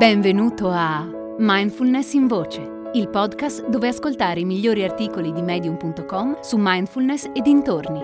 Benvenuto a Mindfulness in Voce, il podcast dove ascoltare i migliori articoli di medium.com su mindfulness e dintorni.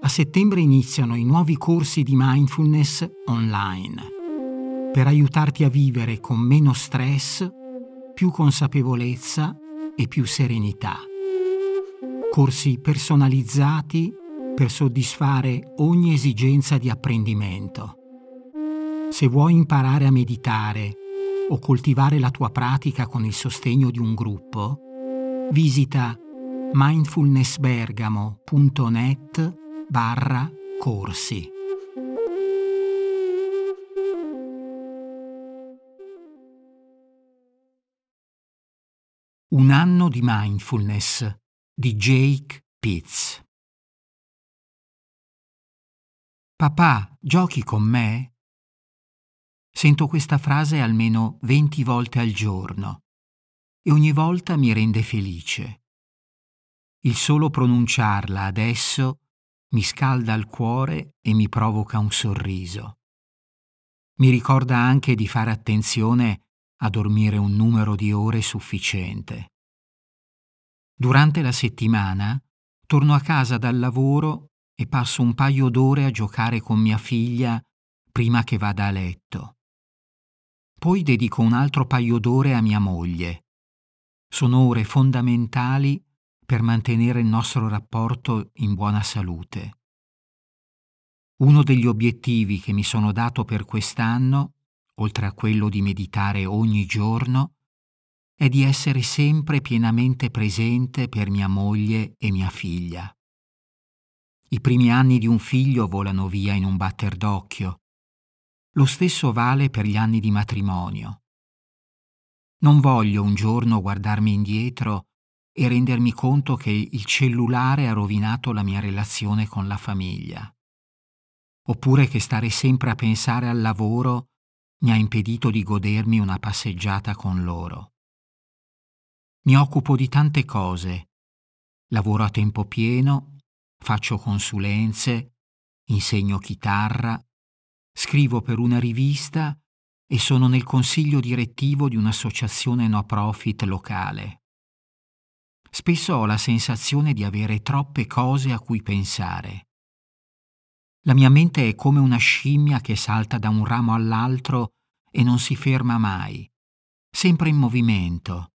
A settembre iniziano i nuovi corsi di mindfulness online per aiutarti a vivere con meno stress, più consapevolezza e più serenità corsi personalizzati per soddisfare ogni esigenza di apprendimento. Se vuoi imparare a meditare o coltivare la tua pratica con il sostegno di un gruppo, visita mindfulnessbergamo.net barra corsi. Un anno di mindfulness di Jake Pitts. Papà, giochi con me? Sento questa frase almeno 20 volte al giorno e ogni volta mi rende felice. Il solo pronunciarla adesso mi scalda il cuore e mi provoca un sorriso. Mi ricorda anche di fare attenzione a dormire un numero di ore sufficiente. Durante la settimana torno a casa dal lavoro e passo un paio d'ore a giocare con mia figlia prima che vada a letto. Poi dedico un altro paio d'ore a mia moglie. Sono ore fondamentali per mantenere il nostro rapporto in buona salute. Uno degli obiettivi che mi sono dato per quest'anno, oltre a quello di meditare ogni giorno, è di essere sempre pienamente presente per mia moglie e mia figlia. I primi anni di un figlio volano via in un batter d'occhio. Lo stesso vale per gli anni di matrimonio. Non voglio un giorno guardarmi indietro e rendermi conto che il cellulare ha rovinato la mia relazione con la famiglia. Oppure che stare sempre a pensare al lavoro mi ha impedito di godermi una passeggiata con loro. Mi occupo di tante cose. Lavoro a tempo pieno, faccio consulenze, insegno chitarra, scrivo per una rivista e sono nel consiglio direttivo di un'associazione no profit locale. Spesso ho la sensazione di avere troppe cose a cui pensare. La mia mente è come una scimmia che salta da un ramo all'altro e non si ferma mai, sempre in movimento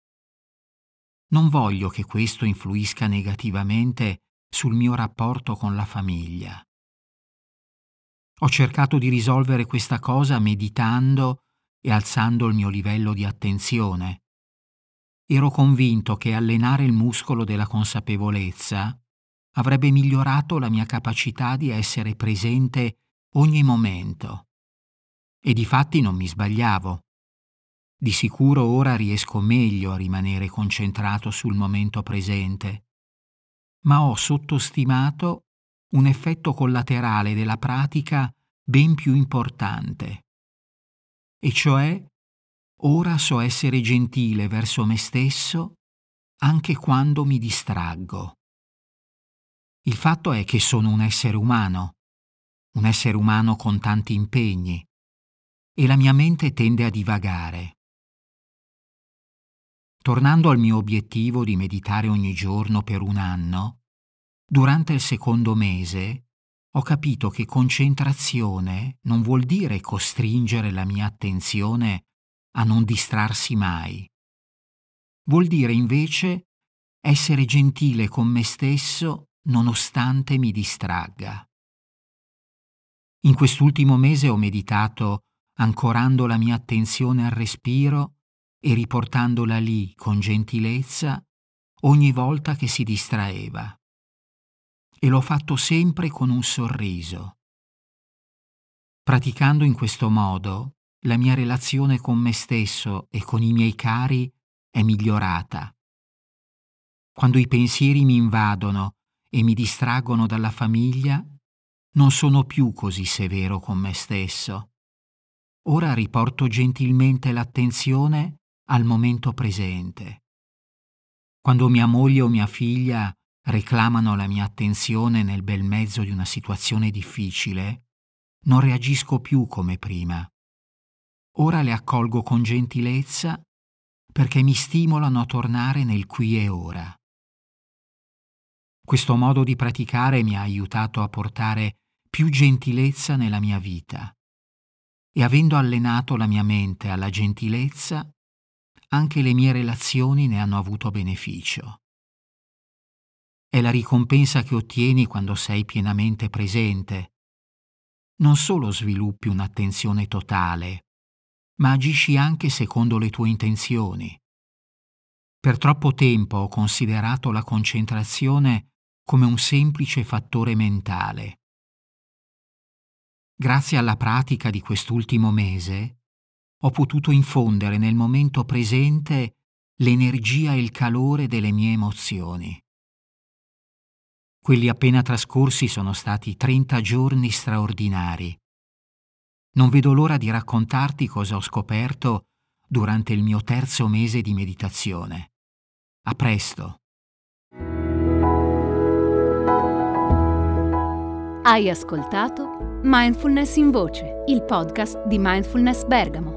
non voglio che questo influisca negativamente sul mio rapporto con la famiglia. Ho cercato di risolvere questa cosa meditando e alzando il mio livello di attenzione. Ero convinto che allenare il muscolo della consapevolezza avrebbe migliorato la mia capacità di essere presente ogni momento. E di fatti non mi sbagliavo. Di sicuro ora riesco meglio a rimanere concentrato sul momento presente, ma ho sottostimato un effetto collaterale della pratica ben più importante. E cioè, ora so essere gentile verso me stesso anche quando mi distraggo. Il fatto è che sono un essere umano, un essere umano con tanti impegni, e la mia mente tende a divagare. Tornando al mio obiettivo di meditare ogni giorno per un anno, durante il secondo mese ho capito che concentrazione non vuol dire costringere la mia attenzione a non distrarsi mai. Vuol dire invece essere gentile con me stesso nonostante mi distragga. In quest'ultimo mese ho meditato ancorando la mia attenzione al respiro e riportandola lì con gentilezza ogni volta che si distraeva. E l'ho fatto sempre con un sorriso. Praticando in questo modo, la mia relazione con me stesso e con i miei cari è migliorata. Quando i pensieri mi invadono e mi distraggono dalla famiglia, non sono più così severo con me stesso. Ora riporto gentilmente l'attenzione al momento presente. Quando mia moglie o mia figlia reclamano la mia attenzione nel bel mezzo di una situazione difficile, non reagisco più come prima. Ora le accolgo con gentilezza perché mi stimolano a tornare nel qui e ora. Questo modo di praticare mi ha aiutato a portare più gentilezza nella mia vita e avendo allenato la mia mente alla gentilezza, anche le mie relazioni ne hanno avuto beneficio. È la ricompensa che ottieni quando sei pienamente presente. Non solo sviluppi un'attenzione totale, ma agisci anche secondo le tue intenzioni. Per troppo tempo ho considerato la concentrazione come un semplice fattore mentale. Grazie alla pratica di quest'ultimo mese, ho potuto infondere nel momento presente l'energia e il calore delle mie emozioni. Quelli appena trascorsi sono stati 30 giorni straordinari. Non vedo l'ora di raccontarti cosa ho scoperto durante il mio terzo mese di meditazione. A presto. Hai ascoltato Mindfulness in Voce, il podcast di Mindfulness Bergamo